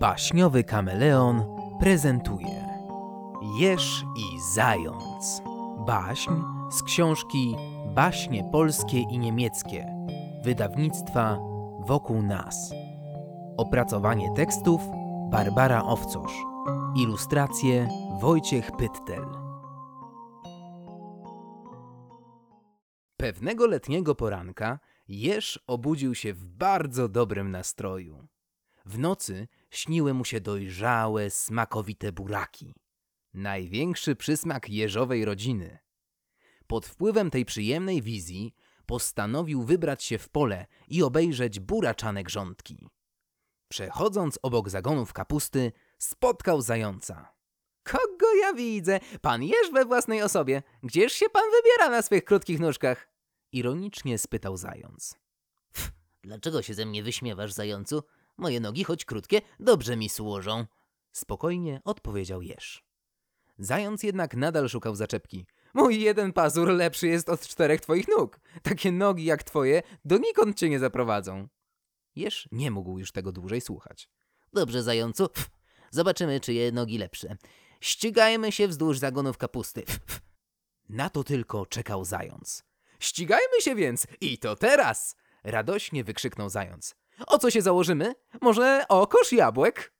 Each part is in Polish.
Baśniowy kameleon prezentuje Jeż i zając. Baśń z książki Baśnie polskie i niemieckie wydawnictwa Wokół nas. Opracowanie tekstów Barbara Owcosz. Ilustracje Wojciech Pyttel. Pewnego letniego poranka Jeż obudził się w bardzo dobrym nastroju. W nocy śniły mu się dojrzałe, smakowite buraki. Największy przysmak jeżowej rodziny. Pod wpływem tej przyjemnej wizji postanowił wybrać się w pole i obejrzeć buraczane grządki. Przechodząc obok zagonów kapusty, spotkał zająca. Kogo ja widzę? Pan jeż we własnej osobie. Gdzież się pan wybiera na swych krótkich nóżkach? Ironicznie spytał zając. Dlaczego się ze mnie wyśmiewasz, zającu? Moje nogi, choć krótkie, dobrze mi służą. Spokojnie odpowiedział jeż. Zając jednak nadal szukał zaczepki. Mój jeden pazur lepszy jest od czterech twoich nóg. Takie nogi jak twoje donikąd cię nie zaprowadzą. Jeż nie mógł już tego dłużej słuchać. Dobrze, zającu. Pff, Zobaczymy, czyje nogi lepsze. Ścigajmy się wzdłuż zagonów kapusty. Pff. Na to tylko czekał zając. Ścigajmy się więc i to teraz! Radośnie wykrzyknął zając. O co się założymy? Może o kosz jabłek?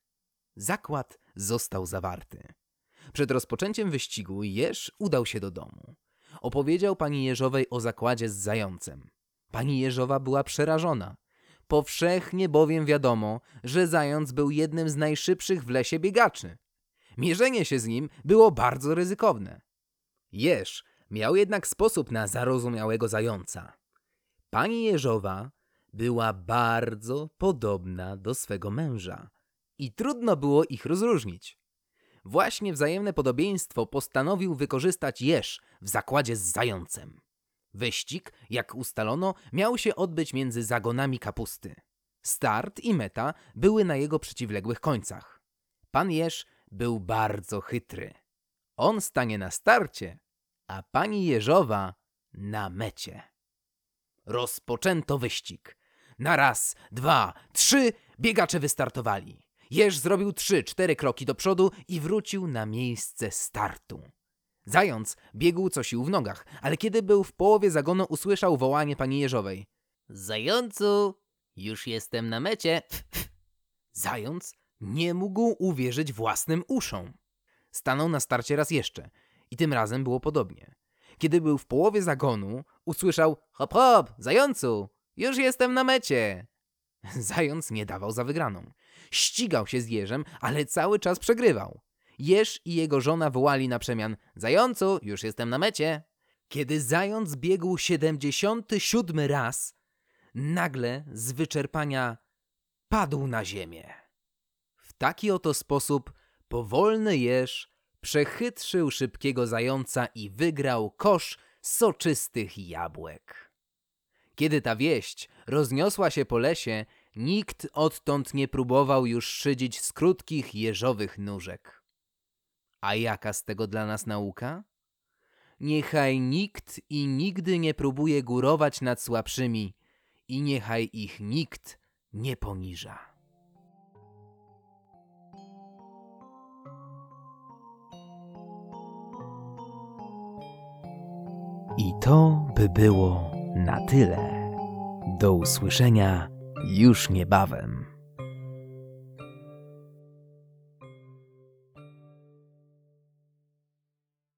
Zakład został zawarty. Przed rozpoczęciem wyścigu Jeż udał się do domu. Opowiedział pani Jeżowej o zakładzie z zającem. Pani Jeżowa była przerażona. Powszechnie bowiem wiadomo, że zając był jednym z najszybszych w lesie biegaczy. Mierzenie się z nim było bardzo ryzykowne. Jeż miał jednak sposób na zarozumiałego zająca. Pani Jeżowa była bardzo podobna do swego męża i trudno było ich rozróżnić. Właśnie wzajemne podobieństwo postanowił wykorzystać Jeż w zakładzie z zającem. Wyścig, jak ustalono, miał się odbyć między zagonami kapusty. Start i meta były na jego przeciwległych końcach. Pan Jeż był bardzo chytry. On stanie na starcie, a pani Jeżowa na mecie. Rozpoczęto wyścig. Na raz, dwa, trzy biegacze wystartowali. Jeż zrobił trzy, cztery kroki do przodu i wrócił na miejsce startu. Zając biegł co sił w nogach, ale kiedy był w połowie zagonu, usłyszał wołanie pani Jeżowej. Zającu, już jestem na mecie. Zając nie mógł uwierzyć własnym uszom. Stanął na starcie raz jeszcze i tym razem było podobnie. Kiedy był w połowie zagonu, usłyszał hop hop, zającu, już jestem na mecie. Zając nie dawał za wygraną. Ścigał się z jeżem, ale cały czas przegrywał. Jeż i jego żona wołali na przemian Zającu, już jestem na mecie. Kiedy zając biegł 77 raz, nagle z wyczerpania padł na ziemię. W taki oto sposób powolny jeż przechytrzył szybkiego zająca i wygrał kosz soczystych jabłek. Kiedy ta wieść rozniosła się po lesie, nikt odtąd nie próbował już szydzić z krótkich jeżowych nóżek. A jaka z tego dla nas nauka? Niechaj nikt i nigdy nie próbuje górować nad słabszymi i niechaj ich nikt nie poniża. I to by było na tyle. Do usłyszenia już niebawem.